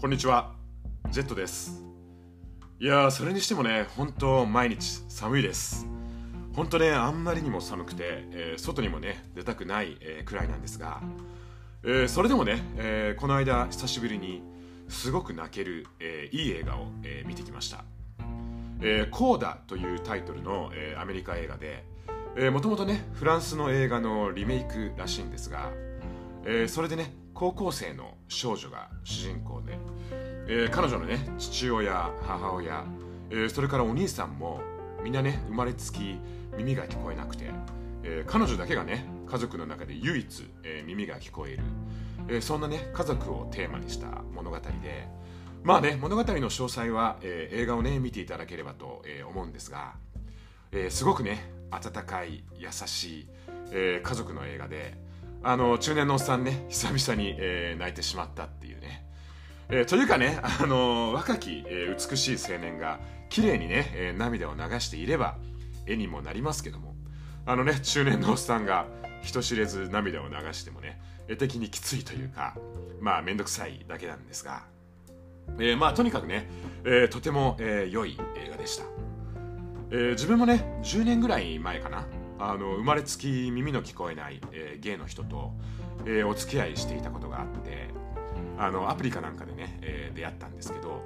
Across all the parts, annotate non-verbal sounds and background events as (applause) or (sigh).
こんにちは、ジェットです。いや、それにしてもね、本当毎日寒いです。本当ね、あんまりにも寒くて、えー外にもね、出たくない、えーくらいなんですが、えーそれでもね、えーこの間、久しぶりに、すごく泣ける、えーいい映画を、えー見てきました。えーコーダというタイトルの、えーアメリカ映画で、もともとね、フランスの映画のリメイクらしいんですが、えーそれでね高校生の少女が主人公で、えー彼女のね父親母親、えーそれからお兄さんもみんなね生まれつき耳が聞こえなくて、えー彼女だけがね家族の中で唯一、えー耳が聞こえる、えーそんなね家族をテーマにした物語でまあね物語の詳細は、えー映画をね見ていただければと、えー思うんですが、えーすごくね温かい優しい、えー家族の映画であの中年のおっさんね久々に、えー泣いてしまったっていうね、えーというかねあの若き、えー美しい青年が綺麗にね、えー涙を流していれば絵にもなりますけども。あのね中年のおっさんが人知れず涙を流してもね絵的にきついというかまあ面倒くさいだけなんですが、えーまあとにかくね、えーとても、えー良い映画でした。えー自分もね10年ぐらい前かなあの生まれつき耳の聞こえない、えーゲイの人と、えーお付き合いしていたことがあってあのアプリかなんかでね、えー出会ったんですけど、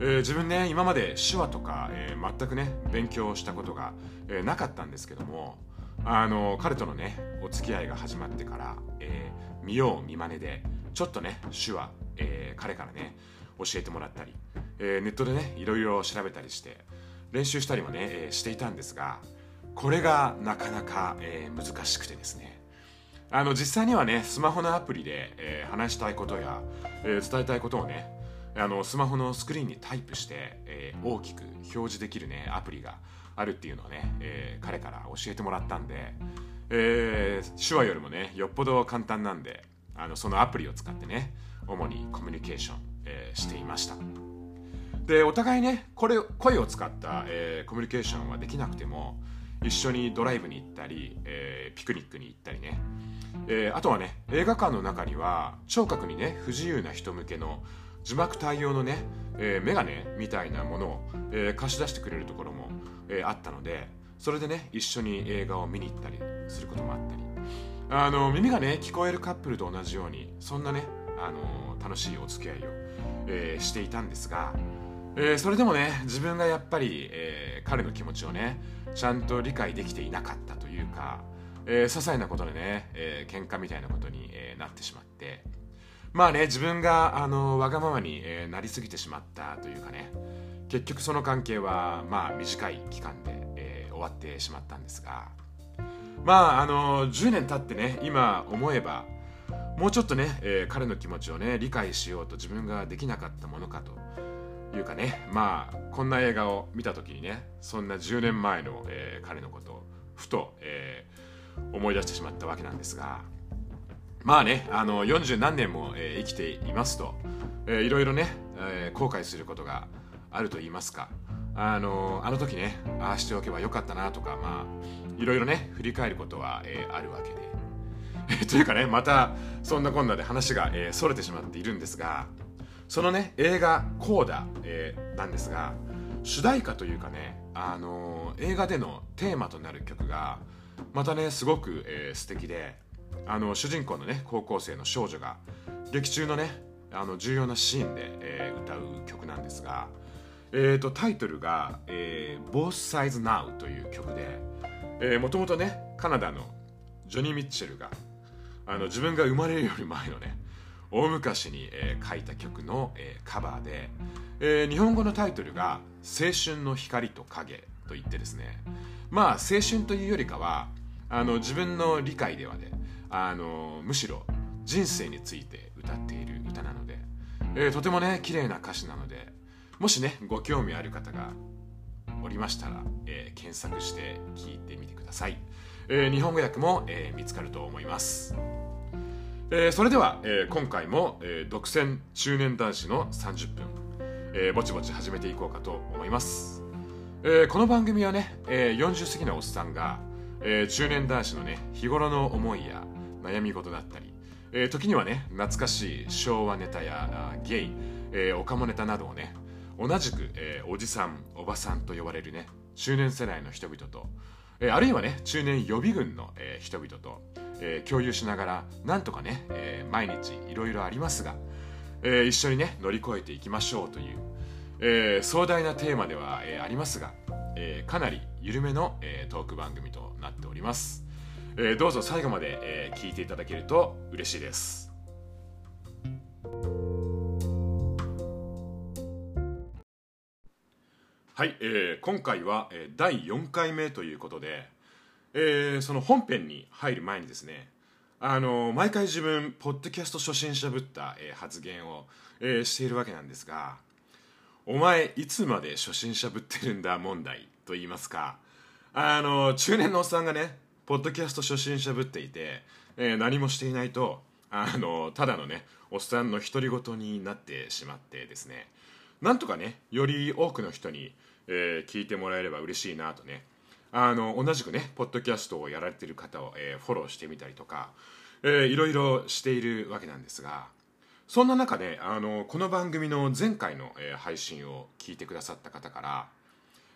えー自分ね今まで手話とか、えー全くね勉強したことが、えーなかったんですけどもあの彼とのねお付き合いが始まってから、えー見よう見まねでちょっとね手話、えー彼からね教えてもらったり、えーネットでねいろいろ調べたりして練習したりもね、えーしていたんですがこれがなかなか、えー難しくてですね。あの実際にはねスマホのアプリで、えー話したいことや、えー伝えたいことをねあのスマホのスクリーンにタイプして、えー大きく表示できるねアプリがあるっていうのをね、えー彼から教えてもらったんで、えー手話よりもねよっぽど簡単なんであのそのアプリを使ってね主にコミュニケーション、えしていました。でお互いねこれ声を使った、えーコミュニケーションはできなくても一緒にドライブに行ったり、えーピクニックに行ったりね、えーあとはね映画館の中には聴覚にね不自由な人向けの字幕対応のね、えー、メガネみたいなものを、えー貸し出してくれるところも、えーあったのでそれでね一緒に映画を見に行ったりすることもあったり。あの耳がね聞こえるカップルと同じようにそんなねあの楽しいお付き合いを、えーしていたんですが、えーそれでもね自分がやっぱり、えー彼の気持ちをねちゃんと理解できていなかったというか、えー些細なことでね、えー喧嘩みたいなことに、えーなってしまって。まあね自分があのわがままに、えーなりすぎてしまったというかね結局その関係はまあ短い期間で、えー終わってしまったんですが。まああの10年経ってね今思えばもうちょっとね、えー彼の気持ちをね理解しようと自分ができなかったものかというかねまあこんな映画を見た時にねそんな10年前の、えー彼のことをふと、えー思い出してしまったわけなんですがまあねあの40何年も、えー生きていますと、えーいろいろね、えー後悔することがあると言いますかあのあの時ねああしておけばよかったなとかまあいろいろね振り返ることは、えーあるわけで。というかねまたそんなこんなで話が、えー、逸れてしまっているんですがそのね映画「コーダ、えーなんですが主題歌というかね、あのー映画でのテーマとなる曲がまたねすごく、えー素敵であの主人公のね高校生の少女が劇中のねあの重要なシーンで、えー歌う曲なんですが、えー、とタイトルが、えー、Both Sides Now という曲で、もともとねカナダのジョニー・ミッチェルがあの自分が生まれるより前のね大昔に、えー書いた曲の、えーカバーで、えー日本語のタイトルが「青春の光と影」といってですね。まあ青春というよりかはあの自分の理解ではねあのむしろ人生について歌っている歌なので、えーとてもね綺麗な歌詞なのでもしねご興味ある方がおりましたら、えー検索して聞いてみてください、えー日本語訳も、えー見つかると思います、えーそれでは、えー今回も、えー独占中年男子の30分、えーぼちぼち始めていこうかと思います、えーこの番組はね、えー40過ぎのおっさんが、えー中年男子のね日頃の思いや悩み事だったり、えー、時にはね懐かしい昭和ネタやゲイ、えー、オカモネタなどをね同じく、えー、おじさんおばさんと呼ばれるね中年世代の人々と、えー、あるいはね中年予備軍の、えー、人々と、えー、共有しながらなんとかね、えー、毎日いろいろありますが、えー、一緒にね乗り越えていきましょうという、えー、壮大なテーマでは、えー、ありますが、えー、かなり緩めの、えー、トーク番組となっております、えー、どうぞ最後まで、えー、聞いていただけると嬉しいです。はい、えー、今回は、えー、第4回目ということで、えー、その本編に入る前にですねあの毎回自分ポッドキャスト初心者ぶった、えー、発言を、えー、しているわけなんですがお前いつまで初心者ぶってるんだ問題と言いますかあの中年のおっさんがねポッドキャスト初心者ぶっていて、えー、何もしていないとあのただのねおっさんの独り言になってしまってですね。なんとかねより多くの人にえー、聞いてもらえれば嬉しいなとねあの同じくねポッドキャストをやられている方を、えー、フォローしてみたりとか、えー、いろいろしているわけなんですがそんな中であのこの番組の前回の、えー、配信を聞いてくださった方から、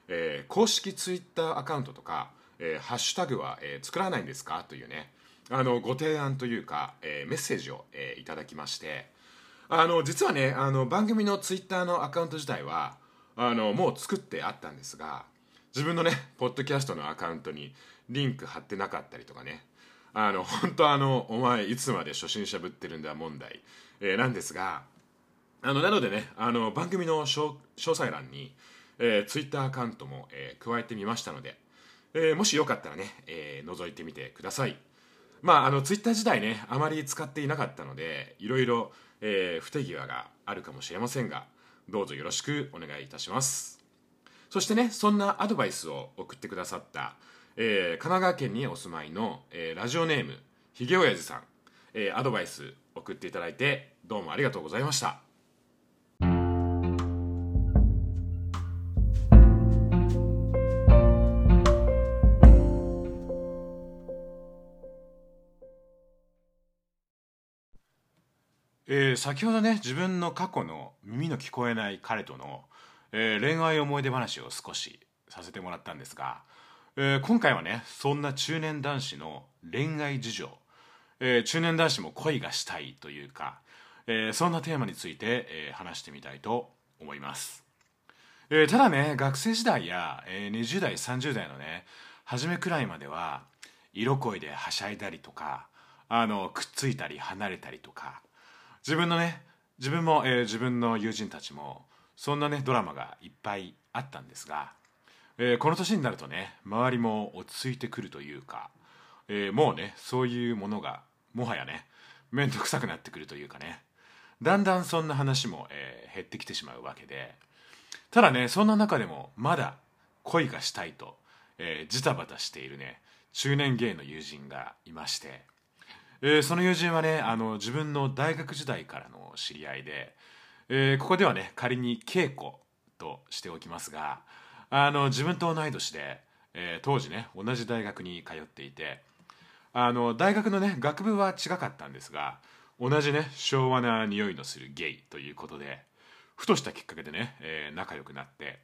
えー、公式ツイッターアカウントとか、えー、ハッシュタグは、えー、作らないんですか？というねあのご提案というか、えー、メッセージを、えー、いただきましてあの実はねあの番組のツイッターのアカウント自体はあのもう作ってあったんですが自分のねポッドキャストのアカウントにリンク貼ってなかったりとかね。あの (laughs) 本当あのお前いつまで初心者ぶってるんだ問題、えー、なんですがあのなのでねあの番組の詳細欄に、えー、ツイッターアカウントも、えー、加えてみましたので、えー、もしよかったらね、えー、覗いてみてください。まああのツイッター自体ねあまり使っていなかったのでいろいろ、えー、不手際があるかもしれませんがどうぞよろしくお願いいたします。そしてねそんなアドバイスを送ってくださった、えー、神奈川県にお住まいの、えー、ラジオネームひげおやじさん、えー、アドバイス送っていただいてどうもありがとうございました。えー、先ほどね自分の過去の耳の聞こえない彼との、えー、恋愛思い出話を少しさせてもらったんですが、えー、今回はねそんな中年男子の恋愛事情、えー、中年男子も恋がしたいというか、えー、そんなテーマについて、えー、話してみたいと思います、えー、ただね学生時代や、えー、20代30代のね初めくらいまでは色恋ではしゃいだりとかあのくっついたり離れたりとか自分のね自分も、えー、自分の友人たちもそんなねドラマがいっぱいあったんですが、えー、この年になるとね周りも落ち着いてくるというか、えー、もうねそういうものがもはやね面倒くさくなってくるというかねだんだんそんな話も、えー、減ってきてしまうわけでただねそんな中でもまだ恋がしたいと、えー、ジタバタしているね中年芸の友人がいましてえー、その友人はねあの自分の大学時代からの知り合いで、えー、ここではね仮に稽古としておきますがあの自分と同い年で、えー、当時ね同じ大学に通っていてあの大学のね学部は違かったんですが同じね昭和な匂いのするゲイということでふとしたきっかけでね、えー、仲良くなって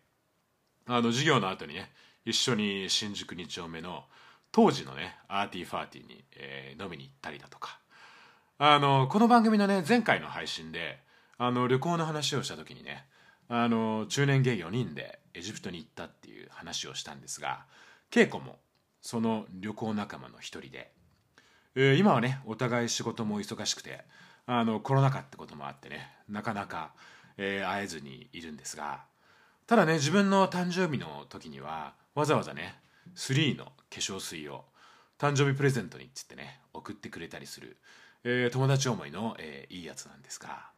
あの授業の後にね一緒に新宿2丁目の当時のねアーティーファーティーに、えー、飲みに行ったりだとか。あのこの番組のね前回の配信であの旅行の話をした時にねあの中年ゲイ4人でエジプトに行ったっていう話をしたんですが稽古もその旅行仲間の一人で、えー、今はねお互い仕事も忙しくてあのコロナ禍ってこともあってねなかなか、えー、会えずにいるんですがただね自分の誕生日の時にはわざわざね3の化粧水を誕生日プレゼントにっつってね送ってくれたりする、えー、友達思いの、えー、いいやつなんですが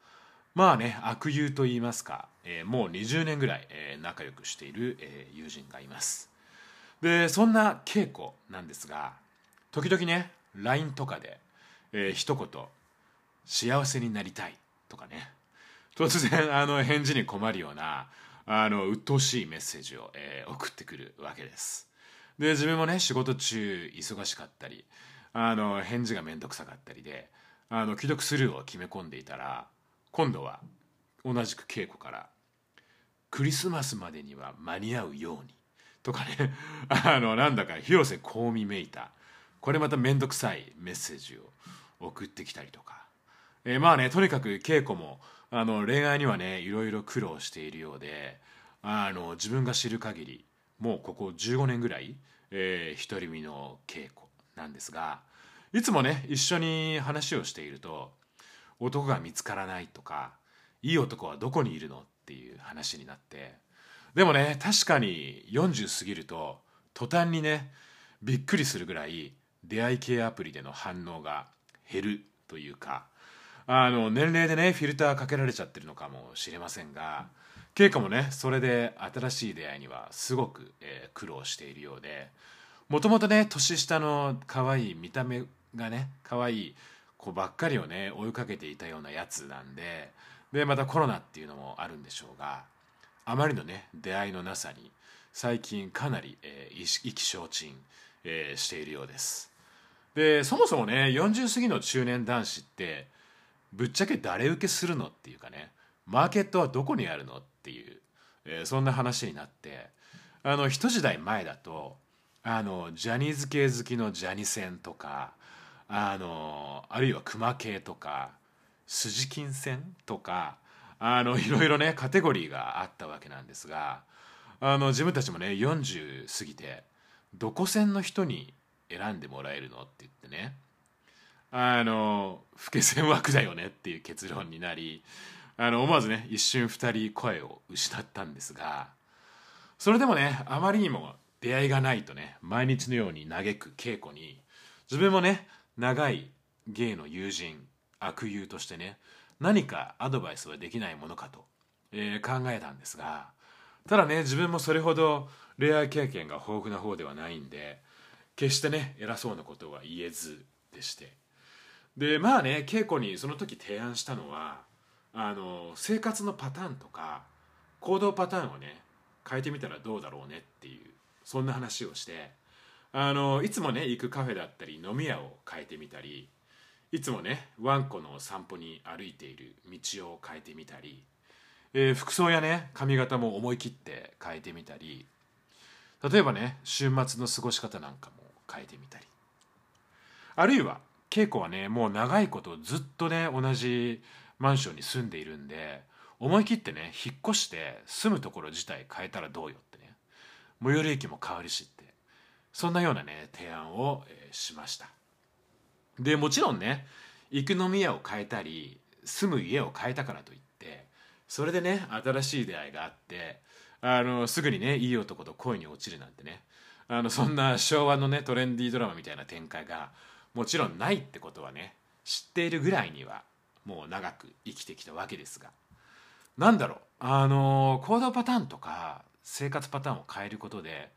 まあね悪友と言いますか、えー、もう20年ぐらい、えー、仲良くしている、えー、友人がいます。でそんな稽古なんですが時々ね LINE とかで、えー、一言「幸せになりたい」とかね。突然あの返事に困るようなあの鬱陶しいメッセージを、えー、送ってくるわけです。で自分もね仕事中忙しかったりあの返事が面倒くさかったりであの既読スルーを決め込んでいたら今度は同じく稽古から「クリスマスまでには間に合うように」とかね。(laughs) あのなんだか広瀬香美めいた。これまた面倒くさいメッセージを送ってきたりとか、えー、まあねとにかく稽古もあの恋愛にはねいろいろ苦労しているようであの自分が知る限りもうここ15年ぐらい、えー、独り身の稽古なんですがいつもね一緒に話をしていると男が見つからないとかいい男はどこにいるのっていう話になって。でもね確かに40過ぎると途端にねびっくりするぐらい出会い系アプリでの反応が減るというかあの年齢でねフィルターかけられちゃってるのかもしれませんが稽古もねそれで新しい出会いにはすごく、えー、苦労しているようでもともとね年下の可愛い見た目がね可愛い子ばっかりをね追いかけていたようなやつなんででまたコロナっていうのもあるんでしょうがあまりのね出会いのなさに最近かなり、えー、意気消沈、えー、しているようです。でそもそもね40過ぎの中年男子ってぶっちゃけ誰受けするのっていうかねマーケットはどこにあるのっていう、えー、そんな話になってあの一時代前だとあのジャニーズ系好きのジャニセンとかあのあるいは熊系とか筋金線とかあのいろいろねカテゴリーがあったわけなんですがあの自分たちもね40過ぎてどこ線の人に選んでもらえるのって言ってねあの老け線枠だよねっていう結論になりあの思わずね一瞬2人声を失ったんですがそれでもねあまりにも出会いがないとね毎日のように嘆く稽古に自分もね長い芸の友人悪友としてね何かアドバイスはできないものかと、えー、考えたんですがただね自分もそれほど恋愛経験が豊富な方ではないんで決してね偉そうなことは言えずでして。でまあね稽古にその時提案したのはあの生活のパターンとか行動パターンをね変えてみたらどうだろうねっていうそんな話をしてあのいつもね行くカフェだったり飲み屋を変えてみたりいつもねワンコの散歩に歩いている道を変えてみたり、えー、服装やね髪型も思い切って変えてみたり例えばね週末の過ごし方なんかも変えてみたり。あるいは稽古はねもう長いことずっとね同じマンションに住んでいるんで思い切ってね引っ越して住むところ自体変えたらどうよってね。最寄り駅も変わるしって。そんなようなね提案を、えー、しました。でもちろんね行く飲み屋を変えたり住む家を変えたからといってそれでね新しい出会いがあってあのすぐにねいい男と恋に落ちるなんてねあのそんな昭和のねトレンディードラマみたいな展開がもちろんないってことはね知っているぐらいにはもう長く生きてきたわけですが。何だろうあの行動パターンとか生活パターンを変えることで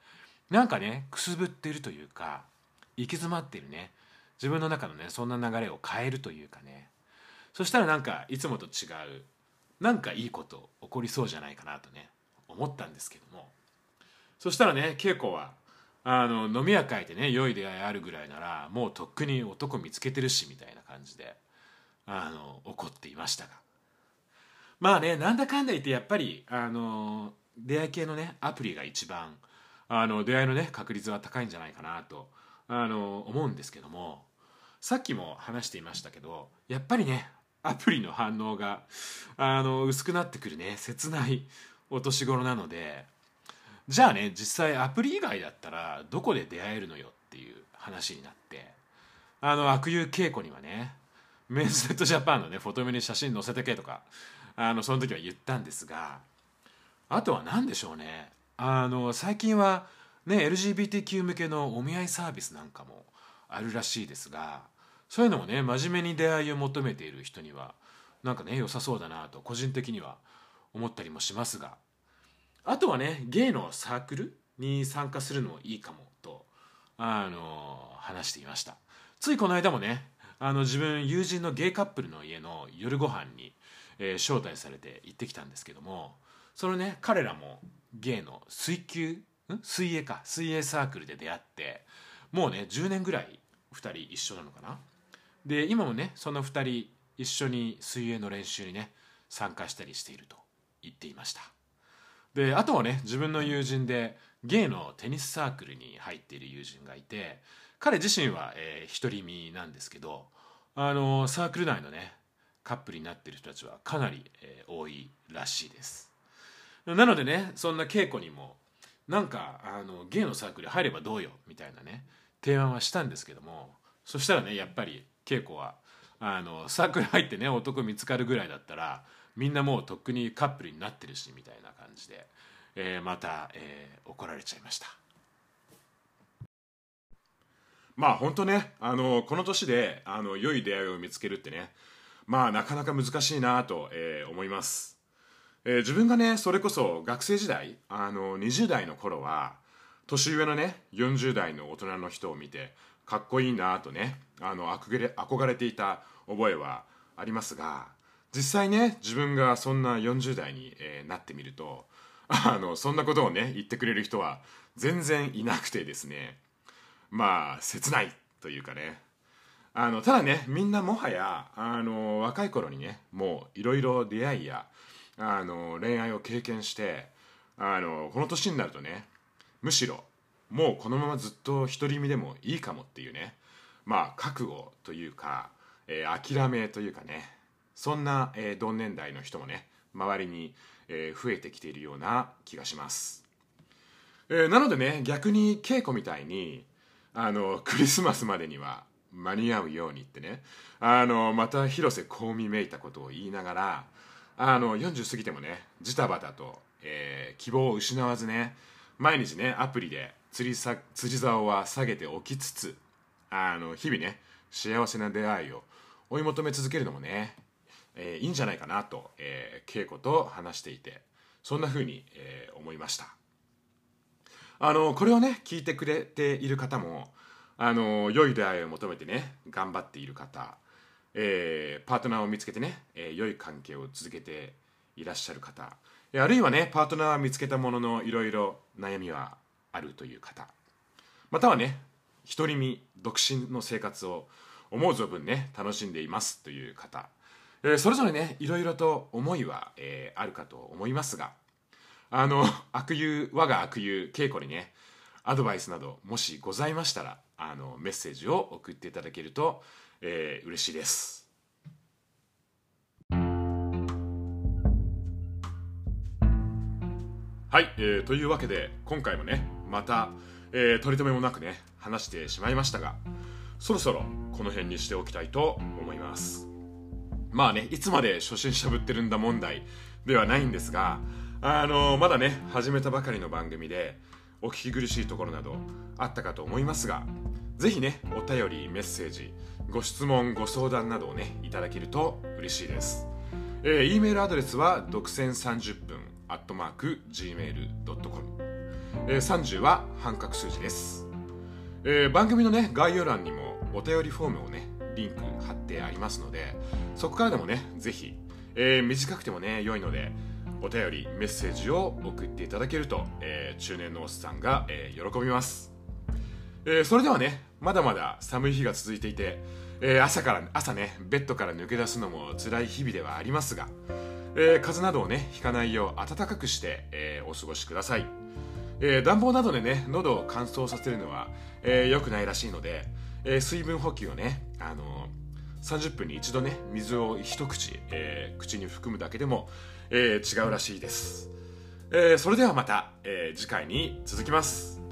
なんかねくすぶってるというか行き詰まってるね。自分の中のねそんな流れを変えるというかね。そしたらなんかいつもと違うなんかいいこと起こりそうじゃないかなとね思ったんですけども。そしたらね稽古はあの飲み屋書いてね良い出会いあるぐらいならもうとっくに男見つけてるしみたいな感じであの怒っていましたが。まあねなんだかんだ言ってやっぱりあの出会い系のねアプリが一番あの出会いのね確率は高いんじゃないかなとあの思うんですけどもさっきも話していましたけどやっぱりねアプリの反応があの薄くなってくるね切ないお年頃なのでじゃあね実際アプリ以外だったらどこで出会えるのよっていう話になってあの悪友稽古にはねメンズネットジャパンのねフォトメに写真載せてけとかあのその時は言ったんですがあとは何でしょうねあの最近はね LGBTQ 向けのお見合いサービスなんかもあるらしいですがそういうのもね真面目に出会いを求めている人にはなんかね良さそうだなと個人的には思ったりもしますが。あとはねゲイのサークルに参加するのもいいかもとあの話していました。ついこの間もねあの自分友人のゲイカップルの家の夜ご飯に、えー、招待されて行ってきたんですけどもそのね彼らもゲイの水球？ん？水泳か。水泳サークルで出会ってもうね10年ぐらい2人一緒なのかな。で今もねその2人一緒に水泳の練習にね参加したりしていると言っていました。であとはね自分の友人でゲイのテニスサークルに入っている友人がいて彼自身は、えー、独り身なんですけどあのサークル内のねカップルになってる人たちはかなり、えー、多いらしいです。なのでねそんな稽古にもなんかあのゲイのサークル入ればどうよみたいなね提案はしたんですけどもそしたらねやっぱり稽古はあのサークル入ってね男見つかるぐらいだったらみんなもうとっくにカップルになってるしみたいな感じで、えー、また、えー、怒られちゃいました。まあ本当ねあのこの年であの良い出会いを見つけるってねまあなかなか難しいなと、えー、思います、えー、自分がねそれこそ学生時代あの20代の頃は年上のね40代の大人の人を見てかっこいいなとねあの憧れ憧れていた覚えはありますが実際ね自分がそんな40代に、えー、なってみるとあのそんなことをね言ってくれる人は全然いなくてですねまあ切ないというかね。あのただねみんなもはやあの若い頃にねもういろいろ出会いやあの恋愛を経験してあのこの年になるとねむしろもうこのままずっと独り身でもいいかもっていうねまあ覚悟というか、えー、諦めというかねそんな、えー、同年代の人もね周りに、えー、増えてきているような気がします、え、なのでね逆に稽古みたいにあのクリスマスまでには間に合うようにってねあのまた広瀬香美めいたことを言いながらあの40過ぎてもねジタバタと、えー、希望を失わずね毎日ねアプリで釣りさ釣り竿は下げておきつつあの日々ね幸せな出会いを追い求め続けるのもね、えー、いいんじゃないかなと、えー、稽古と話していてそんな風に、えー、思いました。あのこれをね聞いてくれている方もあの良い出会いを求めてね頑張っている方、えー、パートナーを見つけてね、えー、良い関係を続けていらっしゃる方。あるいはねパートナーは見つけたもののいろいろ悩みはあるという方。またはね独り身独身の生活を思う存分ね楽しんでいますという方、えー、それぞれねいろいろと思いは、えー、あるかと思いますがあの悪友我が悪友稽古にねアドバイスなどもしございましたらあのメッセージを送っていただけると、えー、嬉しいです。はい、えー、というわけで今回もねまた、えー、取り留めもなくね話してしまいましたがそろそろこの辺にしておきたいと思います。まあねいつまで初心者ぶってるんだ問題ではないんですがあのまだね始めたばかりの番組でお聞き苦しいところなどあったかと思いますがぜひねお便りメッセージご質問ご相談などをねいただけると嬉しいです、えー、E メールアドレスは独占30分アットマーク Gmail.com えー、30は半角数字です、えー、番組のね概要欄にもお便りフォームをねリンク貼ってありますのでそこからでもねぜひ、えー、短くてもね良いのでお便りメッセージを送っていただけると、えー、中年のおっさんが、えー、喜びます、えー、それではねまだまだ寒い日が続いていて、えー、朝から朝ねベッドから抜け出すのも辛い日々ではありますが、えー、風邪などをねひかないよう暖かくして、えー、お過ごしください。えー、暖房などでね喉を乾燥させるのは、えー、良くないらしいので、えー、水分補給をね、あの30分に一度ね水を一口、え口に含むだけでも、え違うらしいです、えそれではまた、え次回に続きます。